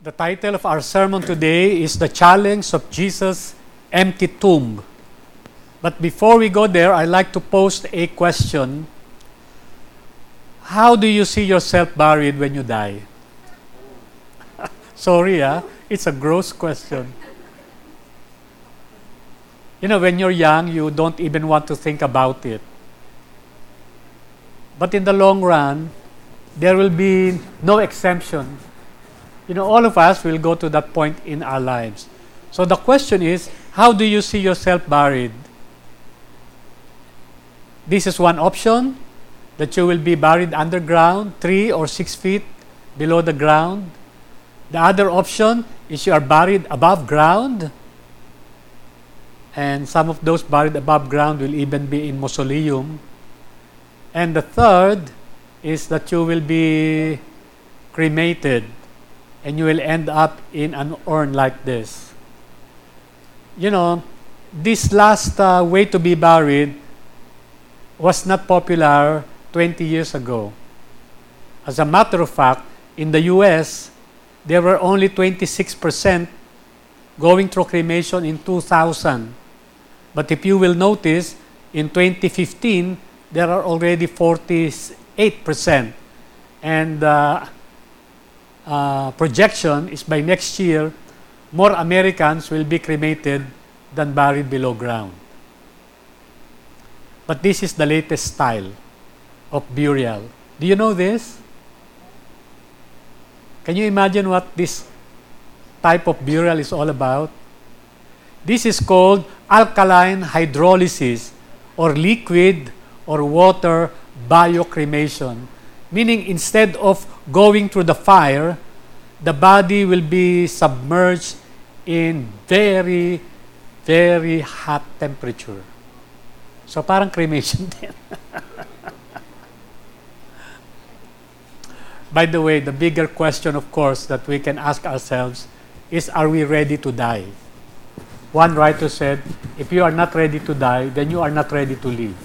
The title of our sermon today is The Challenge of Jesus' Empty Tomb. But before we go there, I'd like to post a question. How do you see yourself buried when you die? Sorry, ah, it's a gross question. You know, when you're young, you don't even want to think about it. But in the long run, there will be no exemption. You know, all of us will go to that point in our lives. So the question is, how do you see yourself buried? This is one option that you will be buried underground, three or six feet below the ground. The other option is you are buried above ground. And some of those buried above ground will even be in mausoleum. And the third is that you will be cremated and you will end up in an urn like this. You know, this last uh, way to be buried was not popular 20 years ago. As a matter of fact, in the US, there were only 26% going through cremation in 2000. But if you will notice, in 2015, there are already 48%. And uh, uh, projection is by next year, more Americans will be cremated than buried below ground. But this is the latest style of burial. Do you know this? Can you imagine what this type of burial is all about? This is called alkaline hydrolysis or liquid or water biocremation. Meaning, instead of going through the fire, the body will be submerged in very, very hot temperature. So, parang cremation din. By the way, the bigger question, of course, that we can ask ourselves is are we ready to die? One writer said, if you are not ready to die, then you are not ready to live.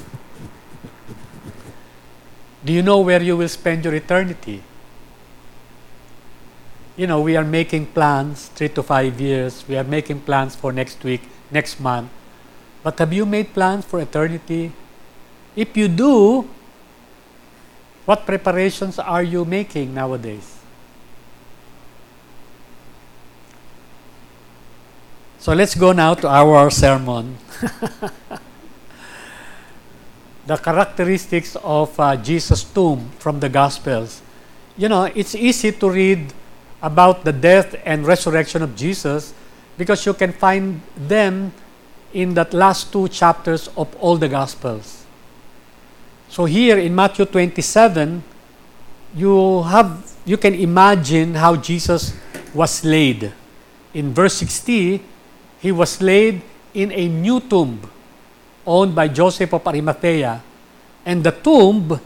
Do you know where you will spend your eternity? You know, we are making plans three to five years. We are making plans for next week, next month. But have you made plans for eternity? If you do, what preparations are you making nowadays? So let's go now to our sermon. the characteristics of uh, Jesus' tomb from the Gospels. You know, it's easy to read about the death and resurrection of Jesus because you can find them in that last two chapters of all the Gospels. So here in Matthew 27, you have you can imagine how Jesus was laid. In verse 60, he was laid in a new tomb owned by Joseph of Arimathea, and the tomb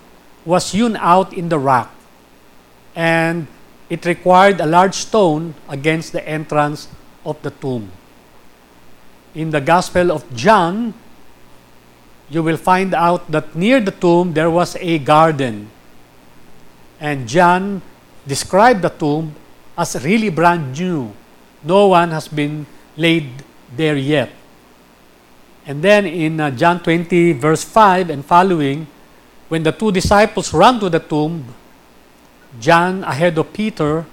was hewn out in the rock, and it required a large stone against the entrance of the tomb. In the Gospel of John, you will find out that near the tomb there was a garden. And John described the tomb as really brand new. No one has been laid there yet. And then in uh, John 20, verse 5 and following, when the two disciples ran to the tomb, John, ahead of Peter,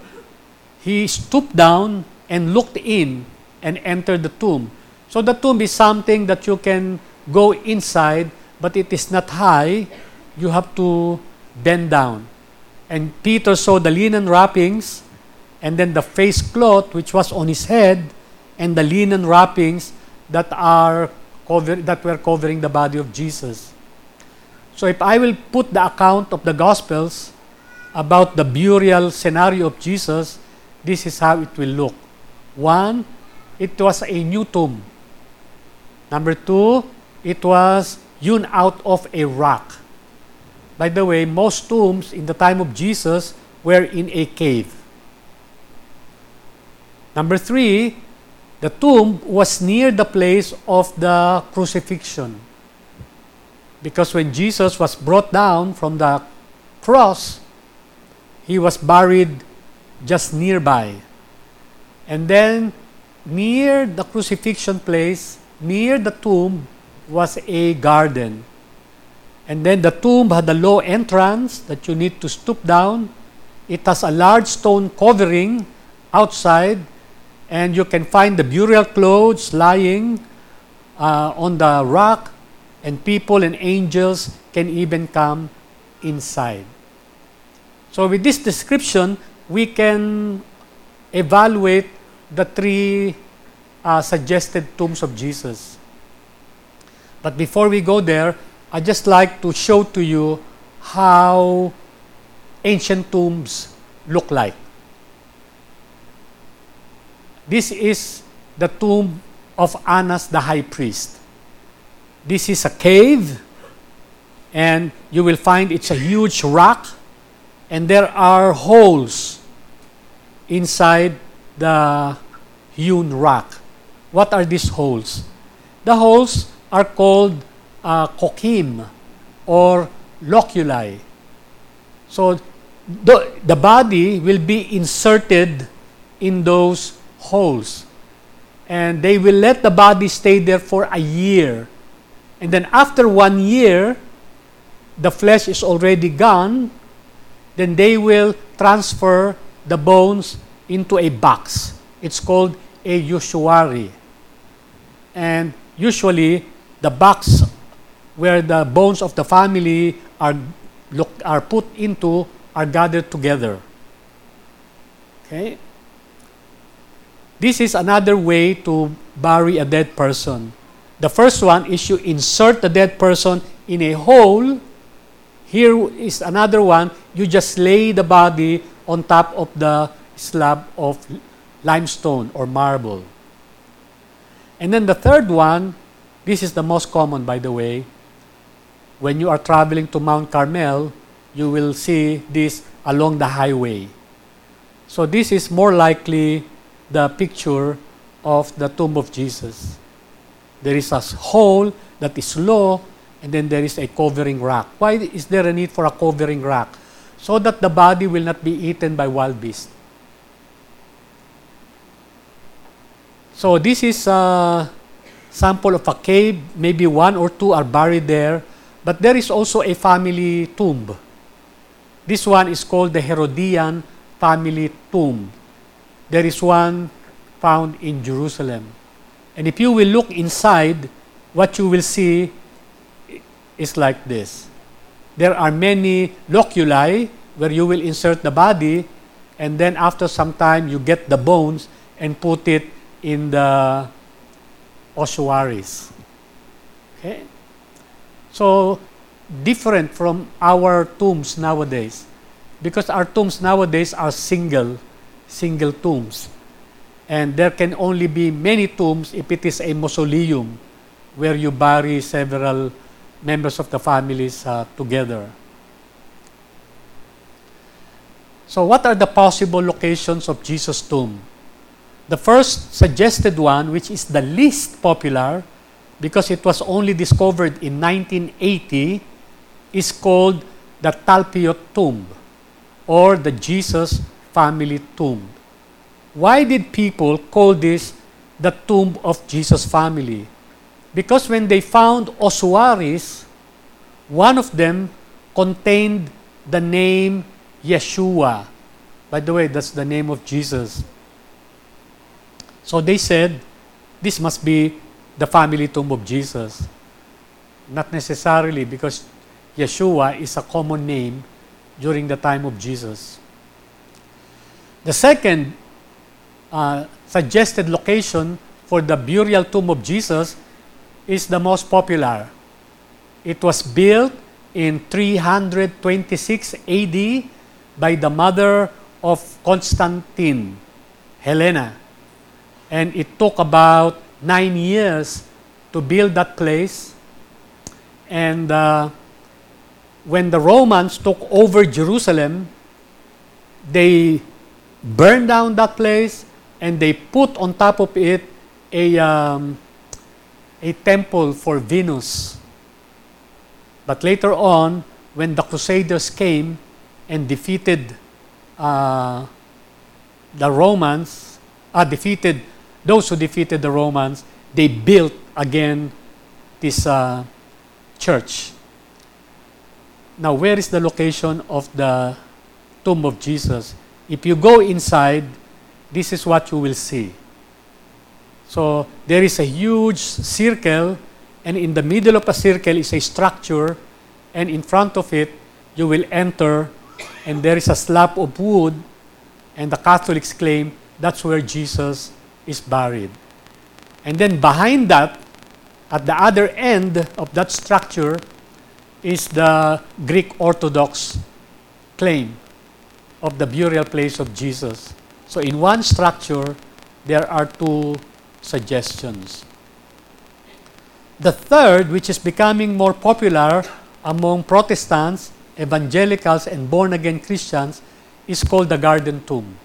he stooped down and looked in and entered the tomb. So the tomb is something that you can go inside, but it is not high. You have to bend down. And Peter saw the linen wrappings, and then the face cloth which was on his head, and the linen wrappings that are cover, that were covering the body of Jesus. So if I will put the account of the Gospels about the burial scenario of Jesus, this is how it will look. One, it was a new tomb. Number two, it was hewn out of a rock. By the way, most tombs in the time of Jesus were in a cave. Number three, the tomb was near the place of the crucifixion. Because when Jesus was brought down from the cross, he was buried just nearby. And then near the crucifixion place, near the tomb, was a garden. And then the tomb had a low entrance that you need to stoop down. It has a large stone covering outside, and you can find the burial clothes lying uh, on the rock, and people and angels can even come inside. So, with this description, we can evaluate the three uh, suggested tombs of Jesus. But before we go there, I just like to show to you how ancient tombs look like. This is the tomb of Annas the high priest. This is a cave, and you will find it's a huge rock, and there are holes inside the hewn rock. What are these holes? The holes are called uh, kokim or loculi. So the, the body will be inserted in those holes. And they will let the body stay there for a year. And then after one year, the flesh is already gone, then they will transfer the bones into a box. It's called a ossuary. And usually, the box where the bones of the family are, look, are put into are gathered together. Okay? This is another way to bury a dead person. The first one is you insert the dead person in a hole. Here is another one. You just lay the body on top of the slab of limestone or marble. And then the third one, this is the most common, by the way. When you are traveling to Mount Carmel, you will see this along the highway. So, this is more likely the picture of the tomb of Jesus. There is a hole that is low, and then there is a covering rock. Why is there a need for a covering rock? So that the body will not be eaten by wild beasts. So this is a sample of a cave. Maybe one or two are buried there. But there is also a family tomb. This one is called the Herodian family tomb. There is one found in Jerusalem. And if you will look inside, what you will see is like this. There are many loculi where you will insert the body, and then after some time, you get the bones and put it in the ossuaries. Okay? So, different from our tombs nowadays. Because our tombs nowadays are single, single tombs. And there can only be many tombs if it is a mausoleum where you bury several members of the families uh, together. So, what are the possible locations of Jesus' tomb? The first suggested one, which is the least popular because it was only discovered in 1980, is called the Talpiot tomb or the Jesus family tomb. Why did people call this the tomb of Jesus family? Because when they found ossuaries, one of them contained the name Yeshua. By the way, that's the name of Jesus. So they said, this must be the family tomb of Jesus. Not necessarily because Yeshua is a common name during the time of Jesus. The second uh, suggested location for the burial tomb of Jesus is the most popular. It was built in 326 AD by the mother of Constantine, Helena. And it took about nine years to build that place. And uh, when the Romans took over Jerusalem, they burned down that place and they put on top of it a, um, a temple for Venus. But later on, when the Crusaders came and defeated uh, the Romans, uh, defeated those who defeated the Romans, they built again this uh, church. Now, where is the location of the tomb of Jesus? If you go inside, this is what you will see. So, there is a huge circle, and in the middle of a circle is a structure, and in front of it, you will enter, and there is a slab of wood, and the Catholics claim that's where Jesus is buried. And then behind that, at the other end of that structure, is the Greek Orthodox claim of the burial place of Jesus. So in one structure, there are two suggestions. The third, which is becoming more popular among Protestants, evangelicals, and born again Christians, is called the Garden Tomb.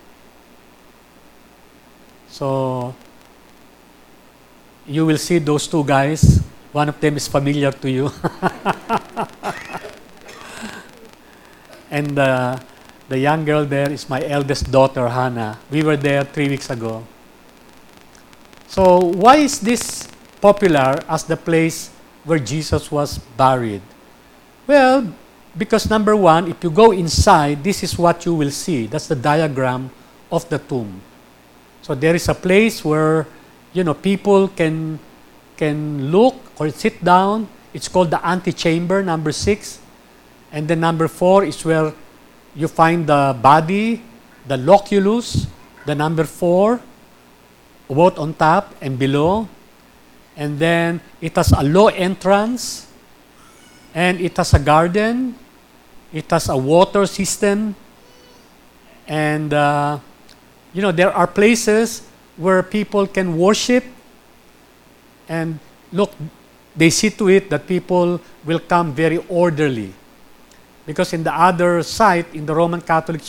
So you will see those two guys. One of them is familiar to you. and uh, the young girl there is my eldest daughter, Hannah. We were there three weeks ago. So, why is this popular as the place where Jesus was buried? Well, because number one, if you go inside, this is what you will see. That's the diagram of the tomb. So there is a place where you know people can can look or sit down. It's called the antechamber, number six, and then number four is where you find the body, the loculus, the number four, both on top and below, and then it has a low entrance, and it has a garden, it has a water system, and uh, you know, there are places where people can worship and look, they see to it that people will come very orderly. Because in the other site, in the Roman Catholic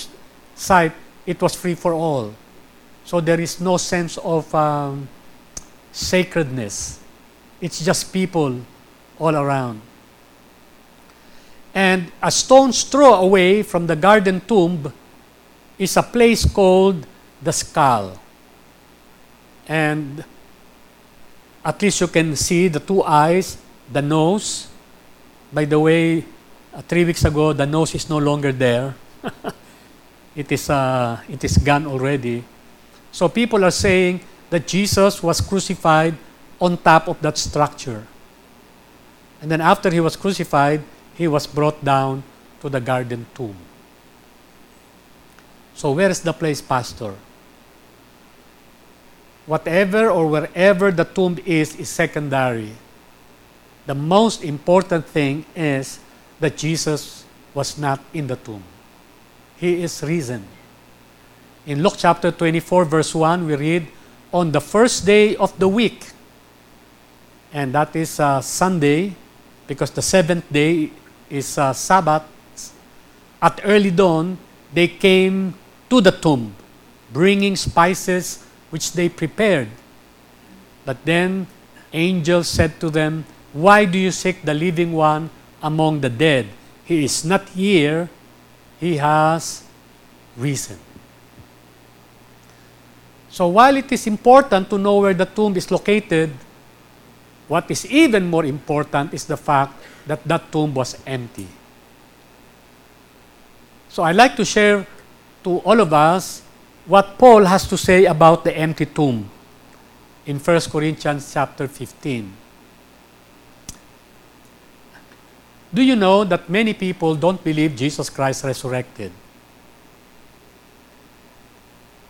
site, it was free for all. So there is no sense of um, sacredness. It's just people all around. And a stone's throw away from the garden tomb is a place called the skull. And at least you can see the two eyes, the nose. By the way, uh, three weeks ago, the nose is no longer there. it, is, uh, it is gone already. So people are saying that Jesus was crucified on top of that structure. And then after he was crucified, he was brought down to the garden tomb. So where is the place, Pastor? whatever or wherever the tomb is, is secondary. The most important thing is that Jesus was not in the tomb. He is risen. In Luke chapter 24, verse 1, we read, On the first day of the week, and that is uh, Sunday, because the seventh day is uh, Sabbath, at early dawn, they came to the tomb, bringing spices which they prepared. But then angels said to them, Why do you seek the living one among the dead? He is not here, he has risen. So while it is important to know where the tomb is located, what is even more important is the fact that that tomb was empty. So I'd like to share to all of us what Paul has to say about the empty tomb in 1 Corinthians chapter 15. Do you know that many people don't believe Jesus Christ resurrected?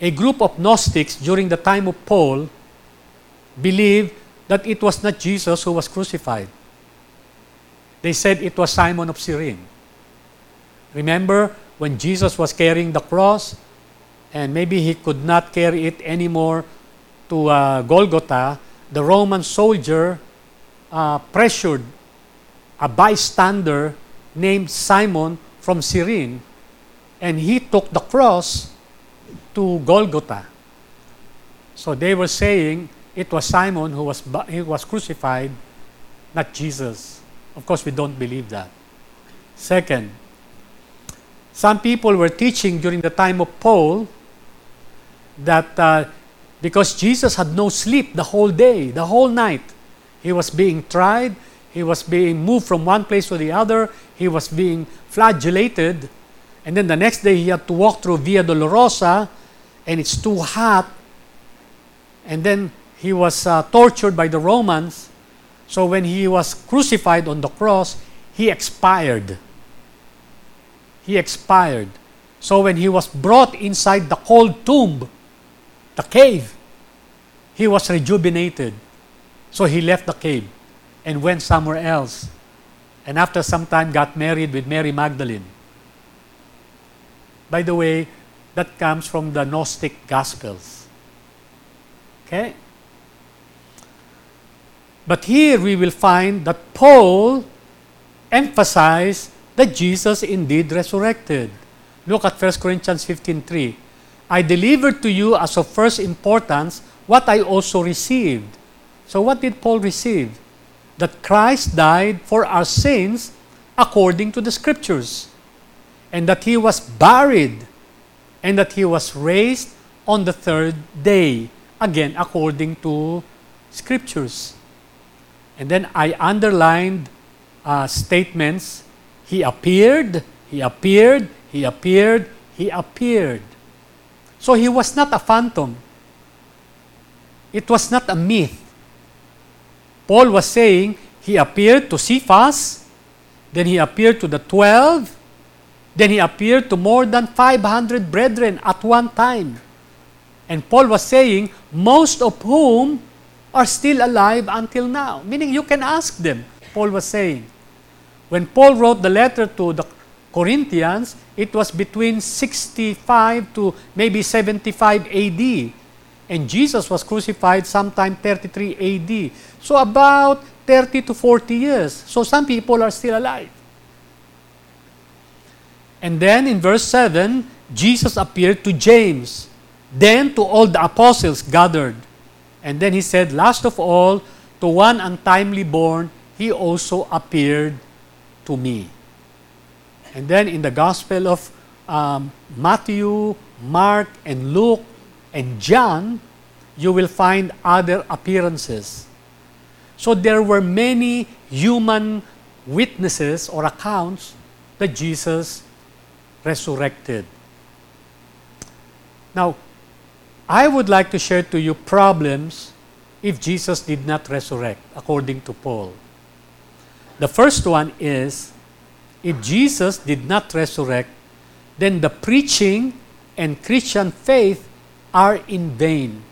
A group of Gnostics during the time of Paul believed that it was not Jesus who was crucified. They said it was Simon of Cyrene. Remember when Jesus was carrying the cross, and maybe he could not carry it anymore to uh, Golgotha, the Roman soldier uh, pressured a bystander named Simon from Cyrene, and he took the cross to Golgotha. So they were saying it was Simon who was, he was crucified, not Jesus. Of course, we don't believe that. Second, some people were teaching during the time of Paul that uh, because Jesus had no sleep the whole day, the whole night. He was being tried, he was being moved from one place to the other, he was being flagellated, and then the next day he had to walk through Via Dolorosa, and it's too hot, and then he was uh, tortured by the Romans. So when he was crucified on the cross, he expired. He expired. So when he was brought inside the cold tomb, the cave, he was rejuvenated. So he left the cave and went somewhere else. And after some time got married with Mary Magdalene. By the way, that comes from the Gnostic Gospels. Okay? But here we will find that Paul emphasized that Jesus indeed resurrected. Look at 1 Corinthians 15:3. I delivered to you as of first importance what I also received. So what did Paul receive? That Christ died for our sins according to the scriptures, and that he was buried, and that he was raised on the third day, again according to scriptures. And then I underlined uh, statements. He appeared, he appeared, he appeared, he appeared. So he was not a phantom. It was not a myth. Paul was saying he appeared to Cephas, then he appeared to the twelve, then he appeared to more than 500 brethren at one time. And Paul was saying, most of whom are still alive until now. Meaning you can ask them, Paul was saying. When Paul wrote the letter to the Corinthians, it was between 65 to maybe 75 AD. And Jesus was crucified sometime 33 AD. So about 30 to 40 years. So some people are still alive. And then in verse 7, Jesus appeared to James, then to all the apostles gathered. And then he said, Last of all, to one untimely born, he also appeared to me. And then in the Gospel of um, Matthew, Mark, and Luke, and John, you will find other appearances. So there were many human witnesses or accounts that Jesus resurrected. Now, I would like to share to you problems if Jesus did not resurrect, according to Paul. The first one is if Jesus did not resurrect, then the preaching and Christian faith are in vain.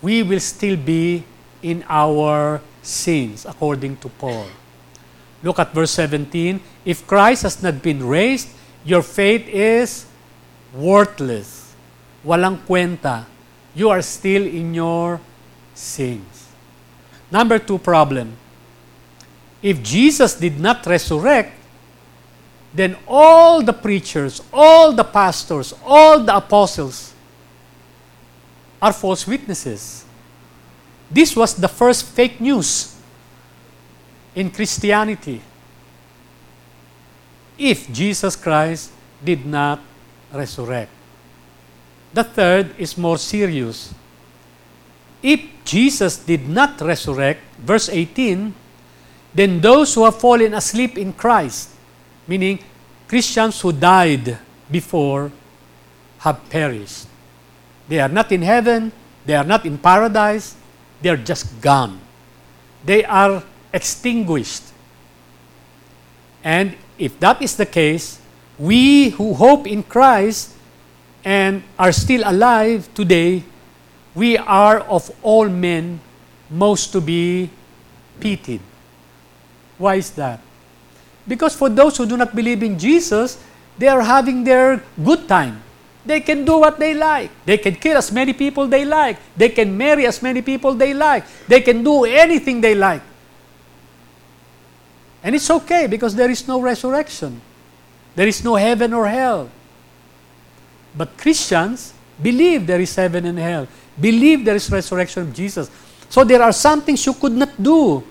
We will still be in our sins, according to Paul. Look at verse 17. If Christ has not been raised, your faith is worthless. Walang kwenta you are still in your sins. Number two problem. If Jesus did not resurrect, then all the preachers, all the pastors, all the apostles are false witnesses. This was the first fake news in Christianity. If Jesus Christ did not resurrect. The third is more serious. If Jesus did not resurrect, verse 18, then those who have fallen asleep in Christ, meaning Christians who died before, have perished. They are not in heaven, they are not in paradise, they are just gone. They are extinguished. And if that is the case, we who hope in Christ and are still alive today, we are of all men most to be pitied. Why is that? Because for those who do not believe in Jesus, they are having their good time. They can do what they like. They can kill as many people they like. They can marry as many people they like. They can do anything they like. And it's okay because there is no resurrection. There is no heaven or hell. But Christians believe there is heaven and hell, believe there is resurrection of Jesus. So there are some things you could not do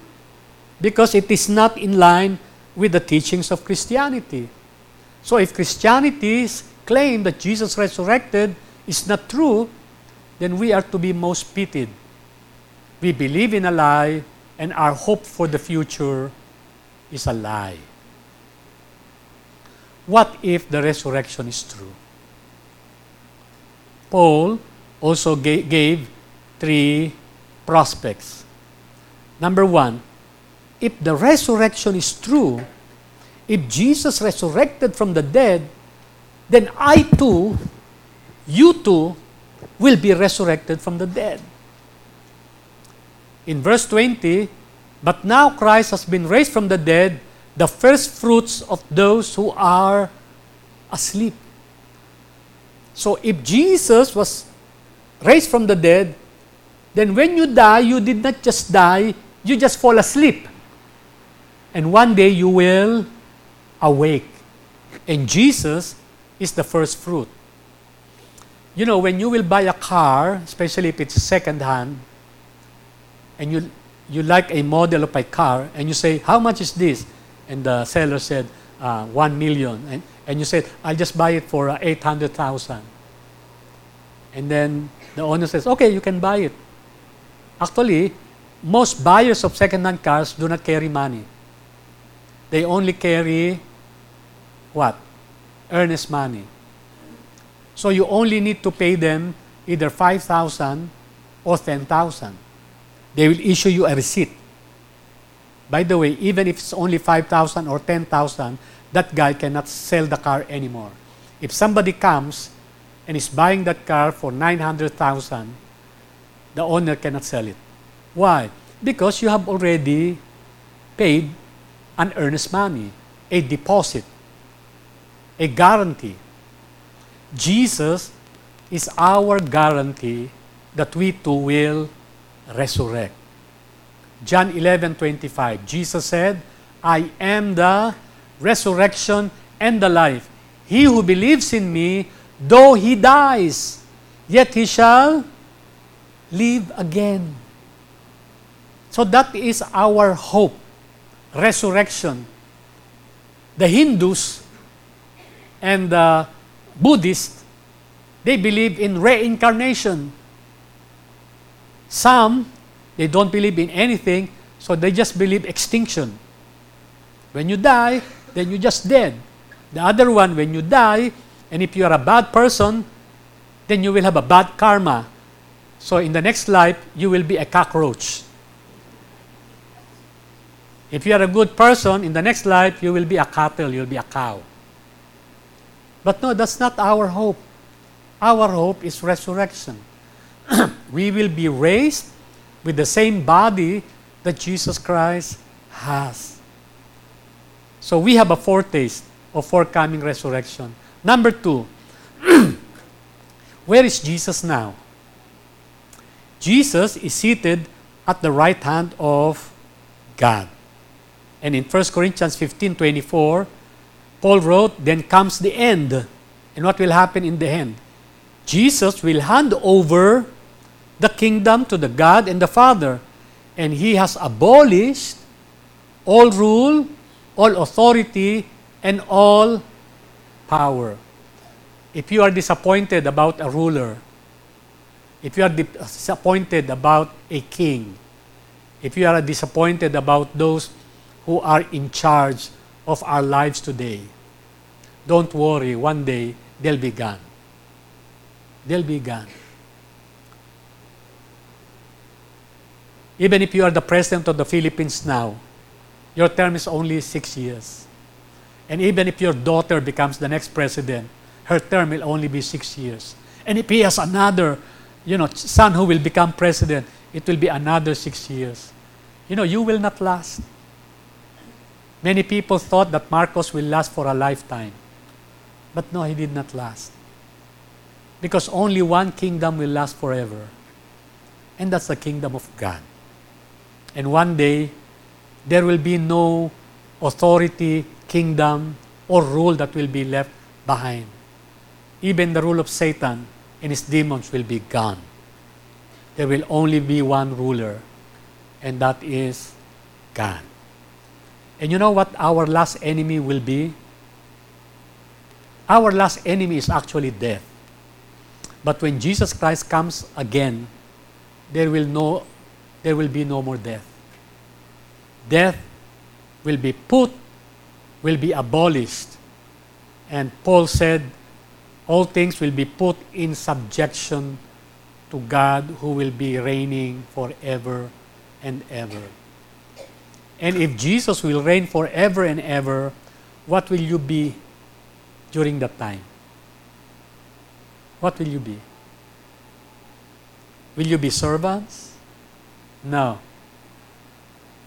because it is not in line with the teachings of Christianity. So if Christianity's claim that Jesus resurrected is not true, then we are to be most pitied. We believe in a lie, and our hope for the future is a lie. What if the resurrection is true? Paul also gave three prospects. Number one, if the resurrection is true, if Jesus resurrected from the dead, then I too, you too, will be resurrected from the dead. In verse 20, but now Christ has been raised from the dead, the first fruits of those who are asleep. So if Jesus was raised from the dead, then when you die, you did not just die, you just fall asleep. And one day you will awake. And Jesus is the first fruit. You know, when you will buy a car, especially if it's second hand, and you, you like a model of a car, and you say, How much is this? And the seller said, uh, 1 million. And, and you said, I'll just buy it for uh, 800,000. And then the owner says, Okay, you can buy it. Actually, most buyers of second-hand cars do not carry money. They only carry what? Earnest money. So you only need to pay them either 5,000 or 10,000. They will issue you a receipt. By the way, even if it's only 5,000 or 10,000, that guy cannot sell the car anymore. If somebody comes and is buying that car for 900,000, the owner cannot sell it. Why? Because you have already paid an earnest money, a deposit a guarantee. Jesus is our guarantee that we too will resurrect. John 11 25, Jesus said, I am the resurrection and the life. He who believes in me, though he dies, yet he shall live again. So that is our hope, resurrection. The Hindus and the Buddhists, they believe in reincarnation. Some, they don't believe in anything, so they just believe extinction. When you die, then you're just dead. The other one, when you die, and if you are a bad person, then you will have a bad karma. So in the next life, you will be a cockroach. If you are a good person, in the next life, you will be a cattle, you'll be a cow. But no, that's not our hope. Our hope is resurrection. we will be raised with the same body that Jesus Christ has. So we have a foretaste of forthcoming resurrection. Number two, where is Jesus now? Jesus is seated at the right hand of God. And in 1 Corinthians 15 24, Paul wrote, Then comes the end. And what will happen in the end? Jesus will hand over the kingdom to the God and the Father. And He has abolished all rule, all authority, and all power. If you are disappointed about a ruler, if you are disappointed about a king, if you are disappointed about those who are in charge of our lives today. Don't worry, one day they'll be gone. They'll be gone. Even if you are the president of the Philippines now, your term is only six years. And even if your daughter becomes the next president, her term will only be six years. And if he has another, you know, son who will become president, it will be another six years. You know, you will not last. Many people thought that Marcos will last for a lifetime. But no, he did not last. Because only one kingdom will last forever. And that's the kingdom of God. And one day, there will be no authority, kingdom, or rule that will be left behind. Even the rule of Satan and his demons will be gone. There will only be one ruler, and that is God. And you know what our last enemy will be? Our last enemy is actually death. But when Jesus Christ comes again, there will no there will be no more death. Death will be put will be abolished. And Paul said all things will be put in subjection to God who will be reigning forever and ever. And if Jesus will reign forever and ever, what will you be during that time? What will you be? Will you be servants? No.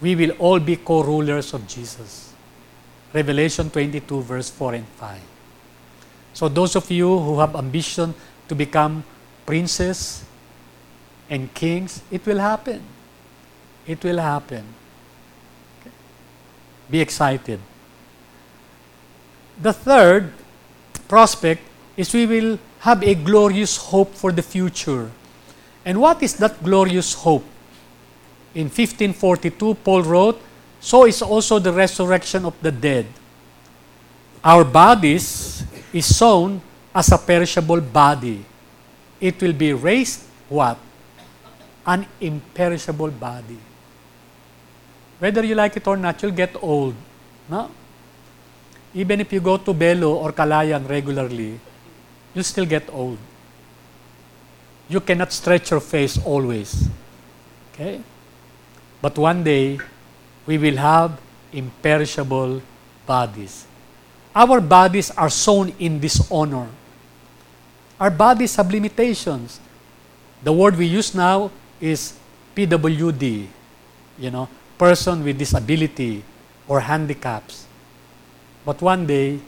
We will all be co rulers of Jesus. Revelation 22, verse 4 and 5. So, those of you who have ambition to become princes and kings, it will happen. It will happen. Okay. Be excited. The third prospect is we will have a glorious hope for the future. And what is that glorious hope? In 1542, Paul wrote, So is also the resurrection of the dead. Our bodies is sown as a perishable body. It will be raised what? An imperishable body. Whether you like it or not, you'll get old. No? Even if you go to Belo or Calayan regularly, you still get old. You cannot stretch your face always. Okay? But one day, we will have imperishable bodies. Our bodies are sown in dishonor. Our bodies have limitations. The word we use now is PWD, you know, person with disability or handicaps. But one day,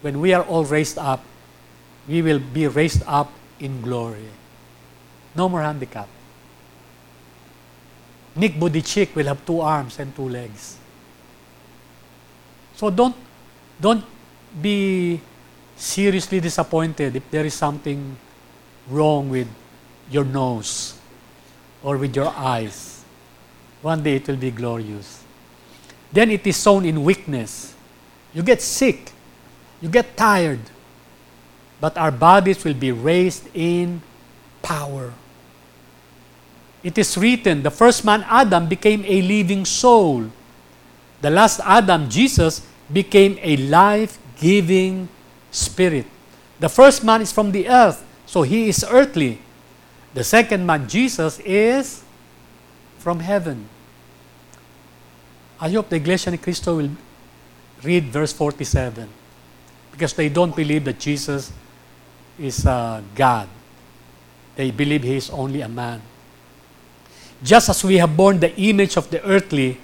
when we are all raised up, we will be raised up in glory. No more handicap. Nick Vujicic will have two arms and two legs. So don't don't be seriously disappointed if there is something wrong with your nose or with your eyes. One day it will be glorious. Then it is sown in weakness. You get sick. You get tired. But our bodies will be raised in power. It is written, the first man, Adam, became a living soul. The last Adam, Jesus, became a life giving spirit. The first man is from the earth, so he is earthly. The second man, Jesus, is from heaven. I hope the Iglesia ni Cristo will read verse 47 because they don't believe that Jesus is uh, God. They believe he is only a man. Just as we have borne the image of the earthly,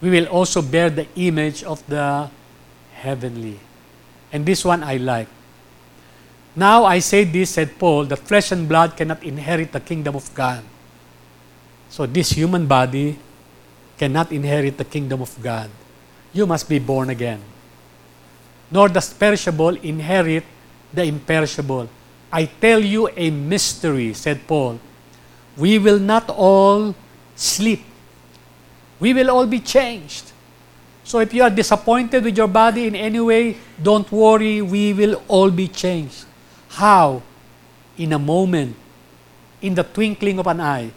we will also bear the image of the heavenly. And this one I like. Now I say this, said Paul, that flesh and blood cannot inherit the kingdom of God. So this human body cannot inherit the kingdom of God. You must be born again. Nor does perishable inherit the imperishable. I tell you a mystery, said Paul. We will not all sleep. We will all be changed. So if you are disappointed with your body in any way, don't worry, we will all be changed. How? In a moment, in the twinkling of an eye.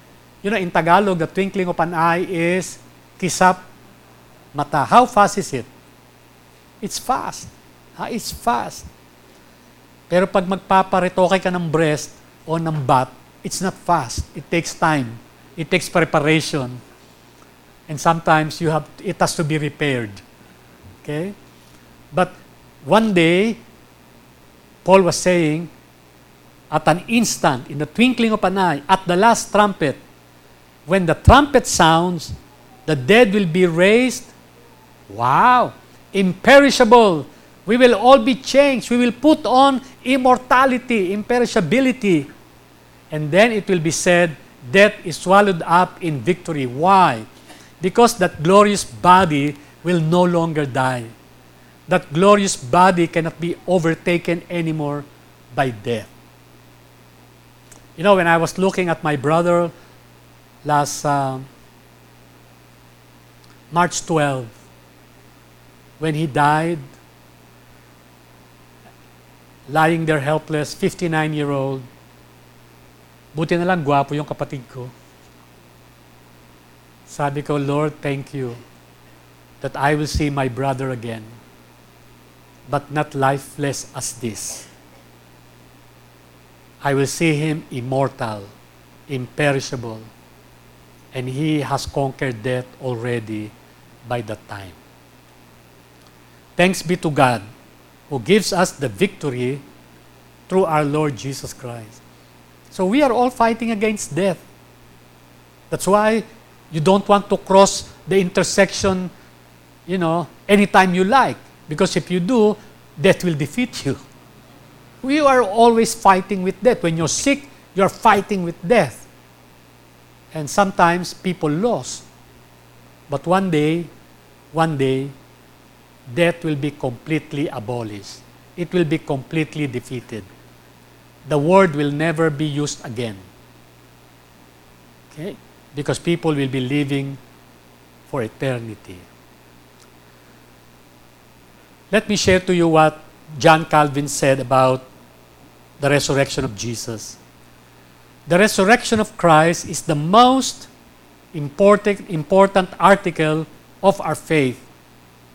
You know, in Tagalog, the twinkling of an eye is kisap mata. How fast is it? It's fast. Ha? It's fast. Pero pag magpaparetoke ka ng breast o ng butt, it's not fast. It takes time. It takes preparation. And sometimes you have it has to be repaired. Okay? But one day, Paul was saying, at an instant, in the twinkling of an eye, at the last trumpet, when the trumpet sounds, the dead will be raised. Wow! Imperishable We will all be changed. We will put on immortality, imperishability. And then it will be said, death is swallowed up in victory. Why? Because that glorious body will no longer die. That glorious body cannot be overtaken anymore by death. You know, when I was looking at my brother last uh, March 12, when he died, lying there helpless, 59 year old. Buti na lang, gwapo yung kapatid ko. Sabi ko, Lord, thank you that I will see my brother again, but not lifeless as this. I will see him immortal, imperishable, and he has conquered death already by that time. Thanks be to God who gives us the victory through our Lord Jesus Christ. So we are all fighting against death. That's why you don't want to cross the intersection, you know, anytime you like. Because if you do, death will defeat you. We are always fighting with death. When you're sick, you're fighting with death. And sometimes people lose. But one day, one day, death will be completely abolished. It will be completely defeated the word will never be used again. Okay? Because people will be living for eternity. Let me share to you what John Calvin said about the resurrection of Jesus. The resurrection of Christ is the most important, important article of our faith.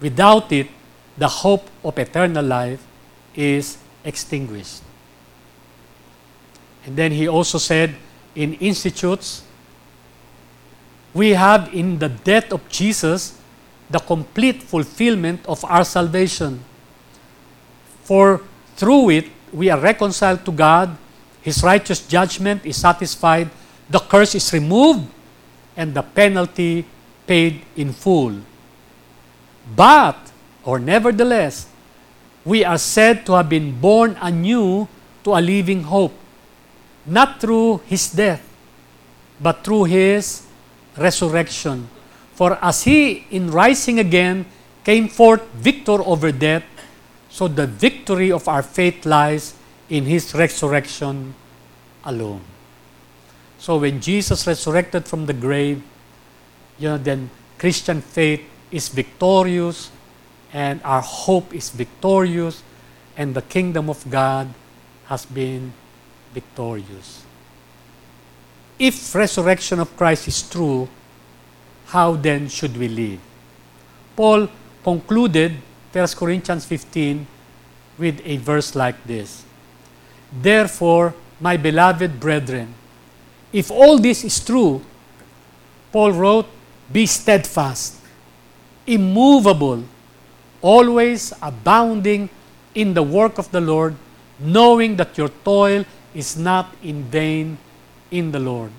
Without it, the hope of eternal life is extinguished. And then he also said, in institutes, we have in the death of Jesus the complete fulfillment of our salvation. For through it, we are reconciled to God, His righteous judgment is satisfied, the curse is removed, and the penalty paid in full. But, or nevertheless, we are said to have been born anew to a living hope not through his death, but through his resurrection. For as he, in rising again, came forth victor over death, so the victory of our faith lies in his resurrection alone. So when Jesus resurrected from the grave, you know, then Christian faith is victorious and our hope is victorious and the kingdom of God has been victorious. If resurrection of Christ is true, how then should we live? Paul concluded 1 Corinthians 15 with a verse like this. Therefore, my beloved brethren, if all this is true, Paul wrote, be steadfast, immovable, always abounding in the work of the Lord, knowing that your toil is not in vain in the Lord.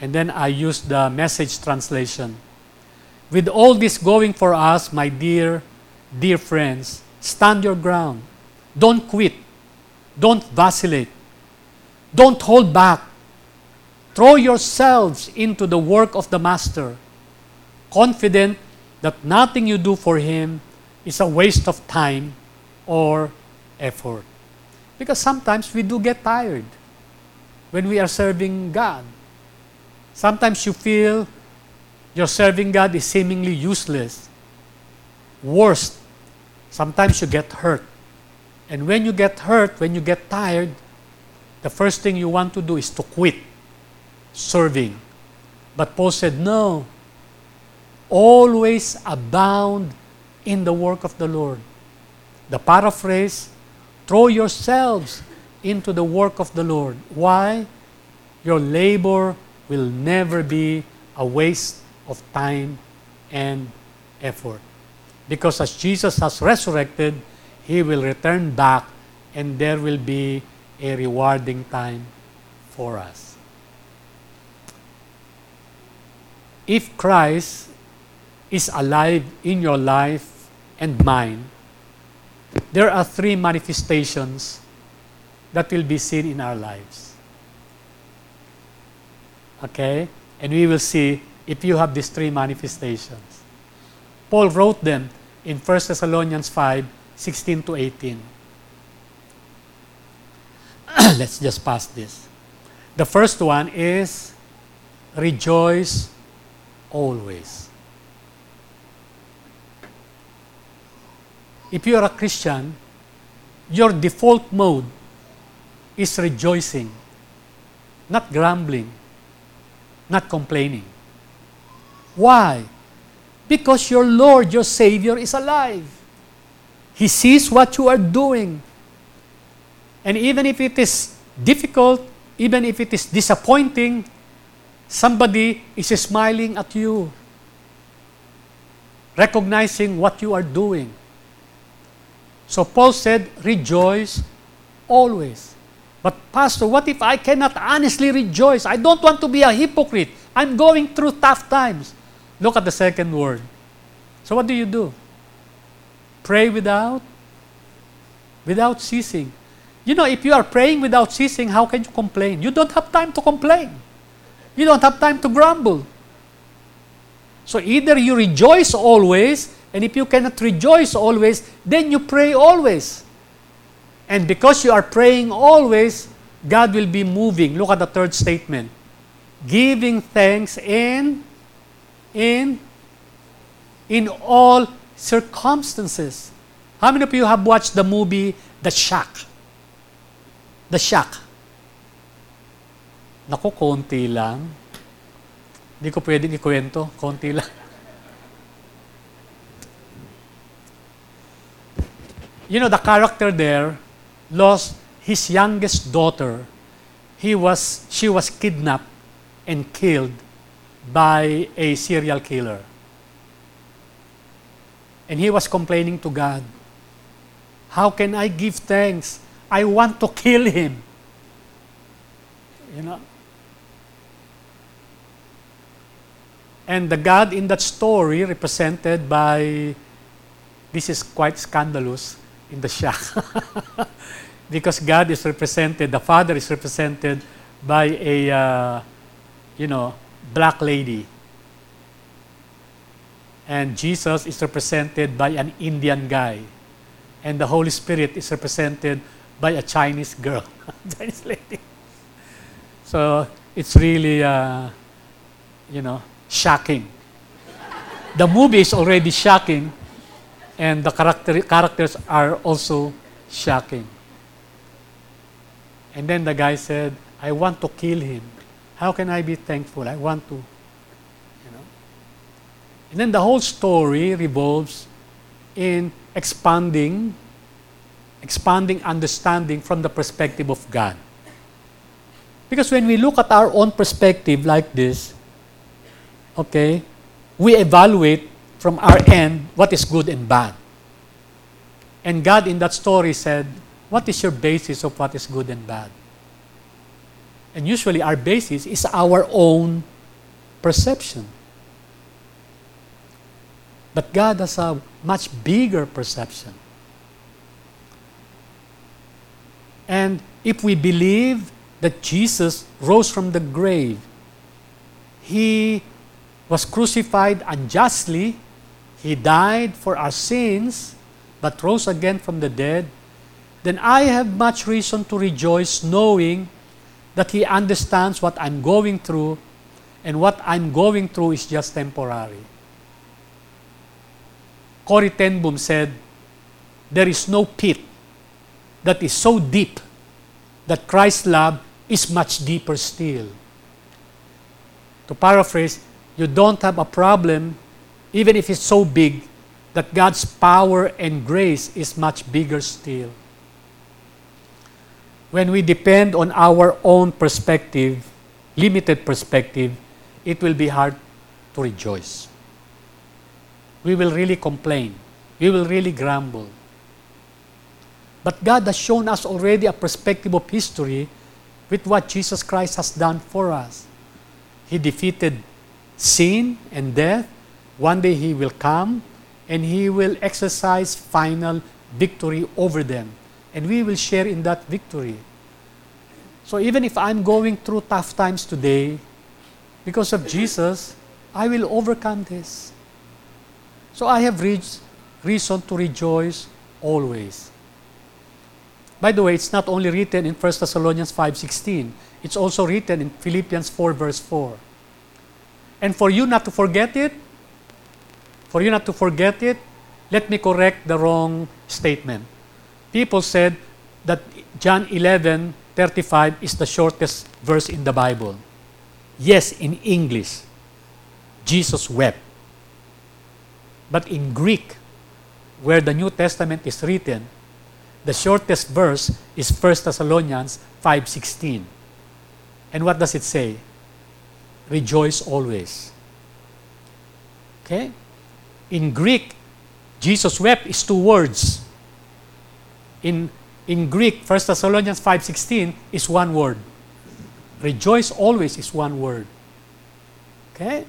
And then I use the message translation. With all this going for us, my dear, dear friends, stand your ground. Don't quit. Don't vacillate. Don't hold back. Throw yourselves into the work of the Master, confident that nothing you do for Him is a waste of time or effort. Because sometimes we do get tired when we are serving God. Sometimes you feel your serving God is seemingly useless. Worst, sometimes you get hurt. And when you get hurt, when you get tired, the first thing you want to do is to quit serving. But Paul said, no, always abound in the work of the Lord. The paraphrase Throw yourselves into the work of the Lord. Why? Your labor will never be a waste of time and effort. Because as Jesus has resurrected, He will return back and there will be a rewarding time for us. If Christ is alive in your life and mine, there are three manifestations that will be seen in our lives. Okay? And we will see if you have these three manifestations. Paul wrote them in 1 Thessalonians 5 16 to 18. Let's just pass this. The first one is rejoice always. If you are a Christian, your default mode is rejoicing. not grumbling, not complaining. Why? Because your Lord, your Savior, is alive. He sees what you are doing. And even if it is difficult, even if it is disappointing, somebody is smiling at you, recognizing what you are doing. So Paul said, rejoice always. But Pastor, what if I cannot honestly rejoice? I don't want to be a hypocrite. I'm going through tough times. Look at the second word. So what do you do? Pray without without ceasing. You know, if you are praying without ceasing, how can you complain? You don't have time to complain. You don't have time to grumble. So either you rejoice always, and if you cannot rejoice always, then you pray always. And because you are praying always, God will be moving. Look at the third statement. Giving thanks in in in all circumstances. How many of you have watched the movie The Shack? The Shack. Naku, konti lang. Hindi ko pwedeng ikwento. Konti lang. You know, the character there lost his youngest daughter. He was, she was kidnapped and killed by a serial killer. And he was complaining to God, How can I give thanks? I want to kill him. You know? And the God in that story, represented by, this is quite scandalous in the shack. because God is represented, the Father is represented by a, uh, you know, black lady. And Jesus is represented by an Indian guy. And the Holy Spirit is represented by a Chinese girl, Chinese lady. So it's really, uh, you know, shocking. the movie is already shocking, and the character, characters are also shocking. And then the guy said, I want to kill him. How can I be thankful? I want to, you know. And then the whole story revolves in expanding, expanding understanding from the perspective of God. Because when we look at our own perspective like this, okay, we evaluate from our end what is good and bad. And God in that story said, What is your basis of what is good and bad? And usually our basis is our own perception. But God has a much bigger perception. And if we believe that Jesus rose from the grave, He was crucified unjustly, He died for our sins, but rose again from the dead, then I have much reason to rejoice knowing that He understands what I'm going through, and what I'm going through is just temporary. Corrie ten Boom said, There is no pit that is so deep that Christ's love is much deeper still. To paraphrase, you don't have a problem, even if it's so big, that God's power and grace is much bigger still when we depend on our own perspective, limited perspective, it will be hard to rejoice. We will really complain. We will really grumble. But God has shown us already a perspective of history with what Jesus Christ has done for us. He defeated sin and death. One day He will come and He will exercise final victory over them and we will share in that victory. So even if I'm going through tough times today, because of Jesus, I will overcome this. So I have reached reason to rejoice always. By the way, it's not only written in 1 Thessalonians 5.16, it's also written in Philippians 4 verse 4. And for you not to forget it, for you not to forget it, let me correct the wrong statement people said that John 11, 35 is the shortest verse in the Bible. Yes, in English, Jesus wept. But in Greek, where the New Testament is written, the shortest verse is 1 Thessalonians 5:16. And what does it say? Rejoice always. Okay? In Greek, Jesus wept is two words. In in Greek, 1 Thessalonians 5:16 is one word. Rejoice always is one word. Okay?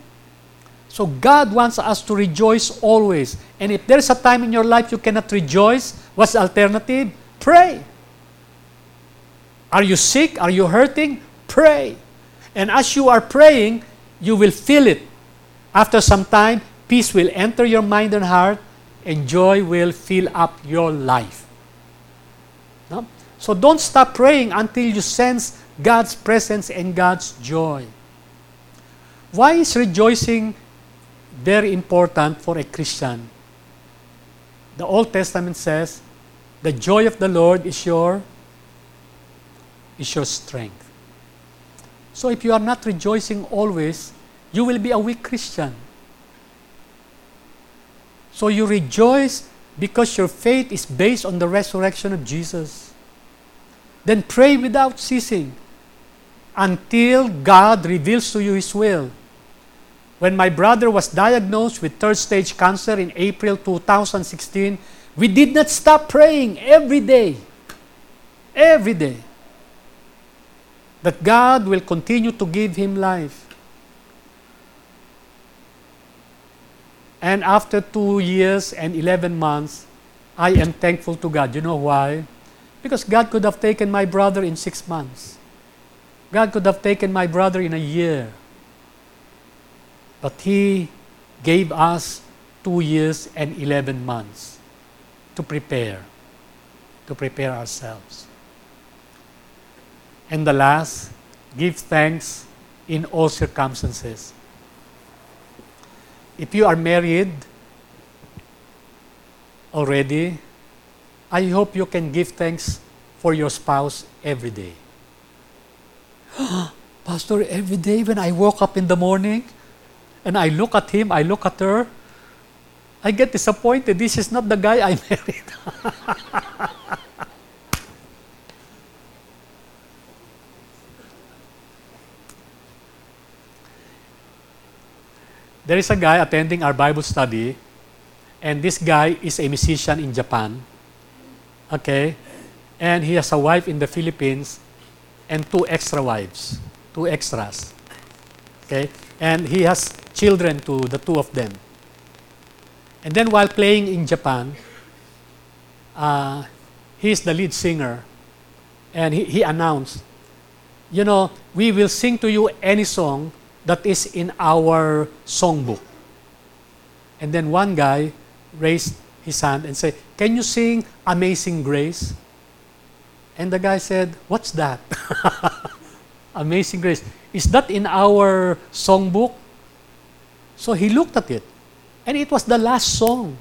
So God wants us to rejoice always. And if there's a time in your life you cannot rejoice, what's the alternative? Pray. Are you sick? Are you hurting? Pray. And as you are praying, you will feel it. After some time, peace will enter your mind and heart, and joy will fill up your life. No? So don't stop praying until you sense God's presence and God's joy. Why is rejoicing very important for a Christian. The Old Testament says, the joy of the Lord is your is your strength. So if you are not rejoicing always, you will be a weak Christian. So you rejoice because your faith is based on the resurrection of Jesus. Then pray without ceasing until God reveals to you His will. When my brother was diagnosed with third stage cancer in April 2016, we did not stop praying every day. Every day. That God will continue to give him life. And after two years and 11 months, I am thankful to God. You know why? Because God could have taken my brother in six months. God could have taken my brother in a year. But He gave us two years and 11 months to prepare, to prepare ourselves. And the last, give thanks in all circumstances. If you are married already, I hope you can give thanks for your spouse every day. Pastor, every day when I woke up in the morning, and I look at him, I look at her, I get disappointed. This is not the guy I married. there is a guy attending our Bible study, and this guy is a musician in Japan. Okay? And he has a wife in the Philippines and two extra wives, two extras. Okay? And he has children to the two of them. And then while playing in Japan, uh, he's the lead singer. And he, he announced, you know, we will sing to you any song that is in our songbook. And then one guy raised his hand and said, Can you sing Amazing Grace? And the guy said, What's that? Amazing Grace. Is that in our songbook? So he looked at it, and it was the last song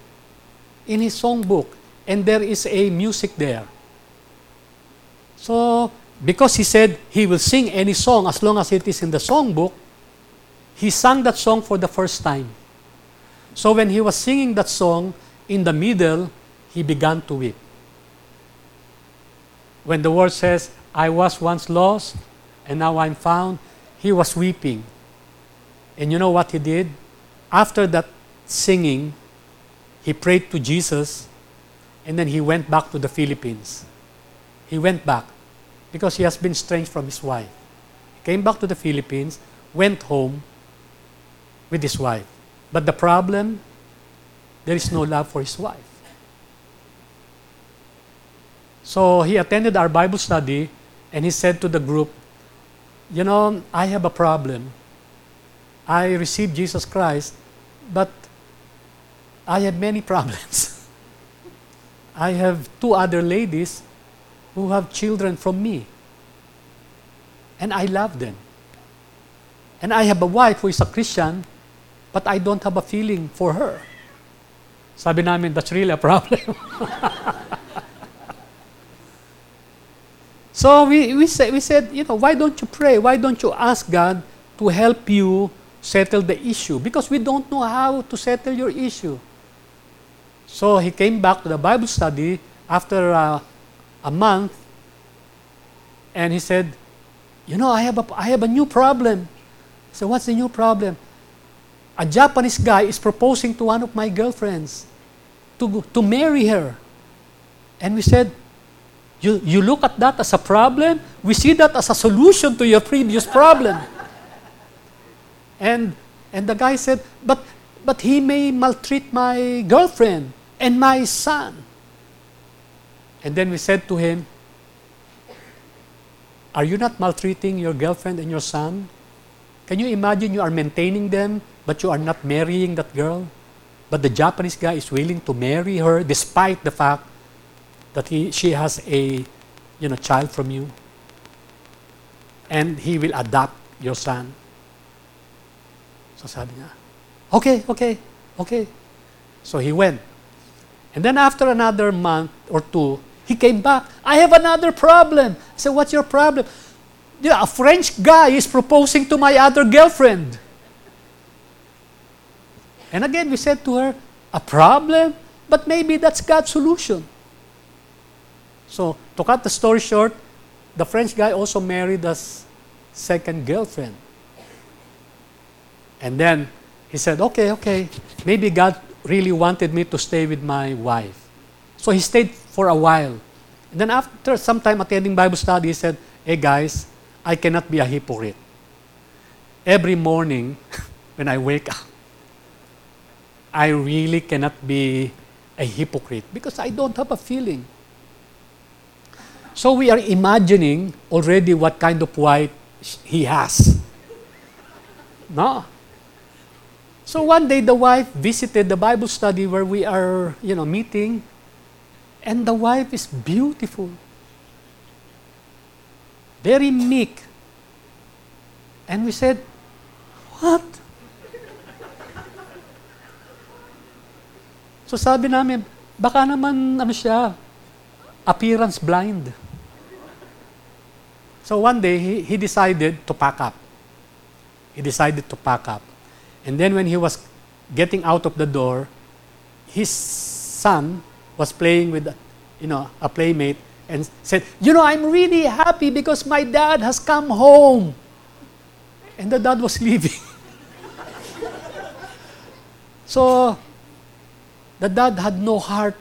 in his songbook, and there is a music there. So, because he said he will sing any song as long as it is in the songbook, he sang that song for the first time. So when he was singing that song, in the middle, he began to weep. When the word says, I was once lost, and now I'm found, he was weeping. And you know what he did? after that singing, he prayed to Jesus and then he went back to the Philippines. He went back because he has been estranged from his wife. He came back to the Philippines, went home with his wife. But the problem, there is no love for his wife. So he attended our Bible study and he said to the group, You know, I have a problem. I received Jesus Christ, but I have many problems. I have two other ladies who have children from me. And I love them. And I have a wife who is a Christian, but I don't have a feeling for her. Sabi namin, that's really a problem. So we, we, say, we said, you know, why don't you pray? Why don't you ask God to help you settle the issue? Because we don't know how to settle your issue. So he came back to the Bible study after uh, a month and he said, You know, I have a, I have a new problem. So what's the new problem? A Japanese guy is proposing to one of my girlfriends to, to marry her. And we said, you, you look at that as a problem, we see that as a solution to your previous problem. and, and the guy said, but, but he may maltreat my girlfriend and my son. And then we said to him, Are you not maltreating your girlfriend and your son? Can you imagine you are maintaining them, but you are not marrying that girl? But the Japanese guy is willing to marry her despite the fact that he, she has a you know, child from you. And he will adopt your son. So sabi niya, okay, okay, okay. So he went. And then after another month or two, he came back. I have another problem. I said, what's your problem? A French guy is proposing to my other girlfriend. And again, we said to her, a problem? But maybe that's God's solution. So, to cut the story short, the French guy also married a second girlfriend. And then he said, okay, okay, maybe God really wanted me to stay with my wife. So he stayed for a while. And then after some time attending Bible study, he said, hey guys, I cannot be a hypocrite. Every morning when I wake up, I really cannot be a hypocrite because I don't have a feeling. So we are imagining already what kind of wife he has. No? So one day the wife visited the Bible study where we are, you know, meeting, and the wife is beautiful. Very meek. And we said, What? So sabi namin, baka naman ano siya, appearance blind. So one day, he, he decided to pack up. He decided to pack up. And then when he was getting out of the door, his son was playing with, you know, a playmate and said, you know, I'm really happy because my dad has come home. And the dad was leaving. so, the dad had no heart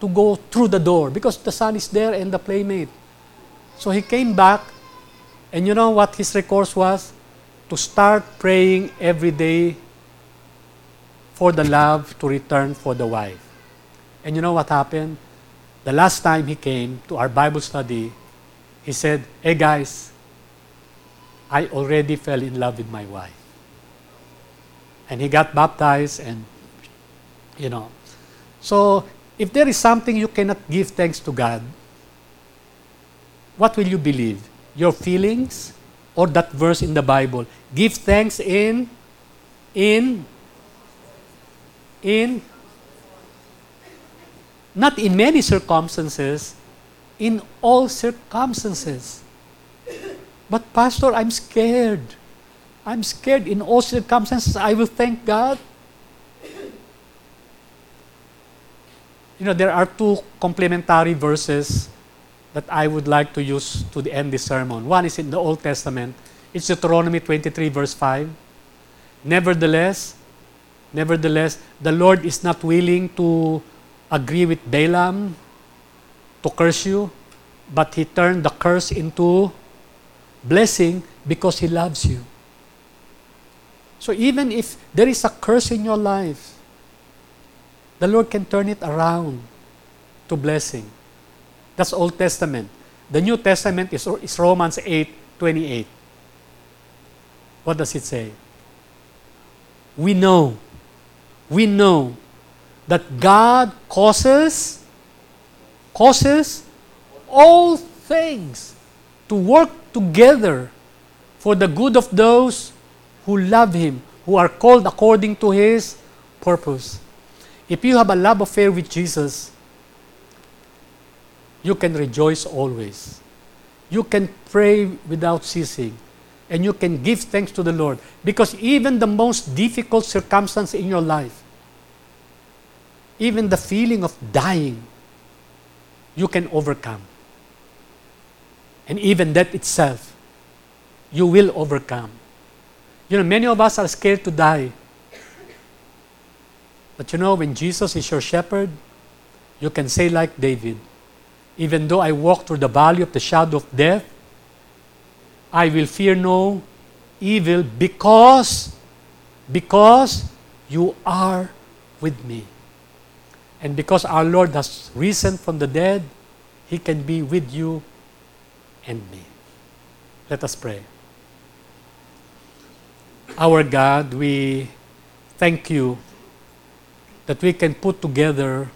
to go through the door because the son is there and the playmate. So he came back, and you know what his recourse was? to start praying every day for the love to return for the wife. And you know what happened? The last time he came to our Bible study, he said, Hey guys, I already fell in love with my wife. And he got baptized, and you know. So, if there is something you cannot give thanks to God, what will you believe? Your feelings or that verse in the Bible? Give thanks in in in not in many circumstances, in all circumstances. But pastor, I'm scared. I'm scared in all circumstances. I will thank God. You know, there are two complementary verses that I would like to use to the end this sermon. One is in the Old Testament, it's Deuteronomy 23, verse 5. Nevertheless, nevertheless, the Lord is not willing to agree with Balaam to curse you, but he turned the curse into blessing because he loves you. So even if there is a curse in your life, the Lord can turn it around to blessing. That's Old Testament. The New Testament is, is Romans 8, 28. What does it say? We know, we know that God causes, causes all things to work together for the good of those who love Him, who are called according to His purpose. If you have a love affair with Jesus, you can rejoice always. you can pray without ceasing and you can give thanks to the Lord because even the most difficult circumstance in your life, even the feeling of dying, you can overcome. And even that itself, you will overcome. You know, many of us are scared to die. But you know, when Jesus is your shepherd, you can say, like David, even though I walk through the valley of the shadow of death, I will fear no evil because because you are with me. And because our Lord has risen from the dead, he can be with you and me. Let us pray. Our God, we thank you that we can put together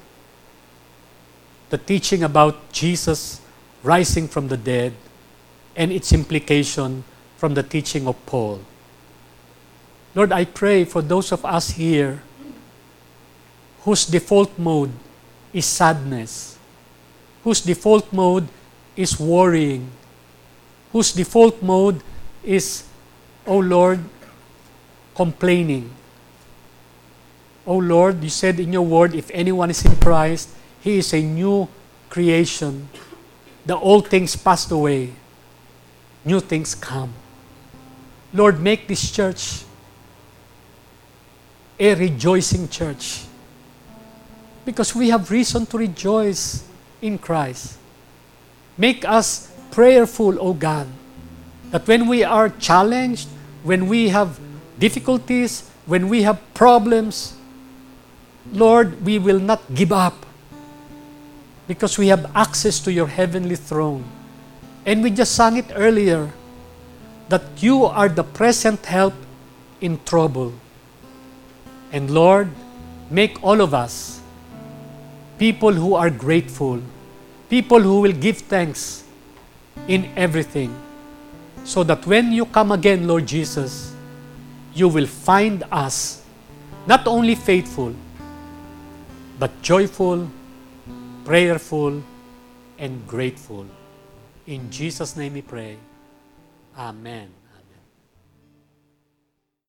the teaching about Jesus rising from the dead and its implication from the teaching of Paul. Lord, I pray for those of us here whose default mode is sadness, whose default mode is worrying, whose default mode is, oh Lord, complaining. Oh Lord, you said in your word, if anyone is in Christ, he is a new creation. The old things passed away, new things come. Lord, make this church a rejoicing church because we have reason to rejoice in Christ. Make us prayerful, O God, that when we are challenged, when we have difficulties, when we have problems, Lord, we will not give up because we have access to your heavenly throne. And we just sang it earlier that you are the present help in trouble. And Lord, make all of us people who are grateful, people who will give thanks in everything, so that when you come again, Lord Jesus, you will find us not only faithful, but joyful, prayerful, and grateful. In Jesus' name we pray. Amen.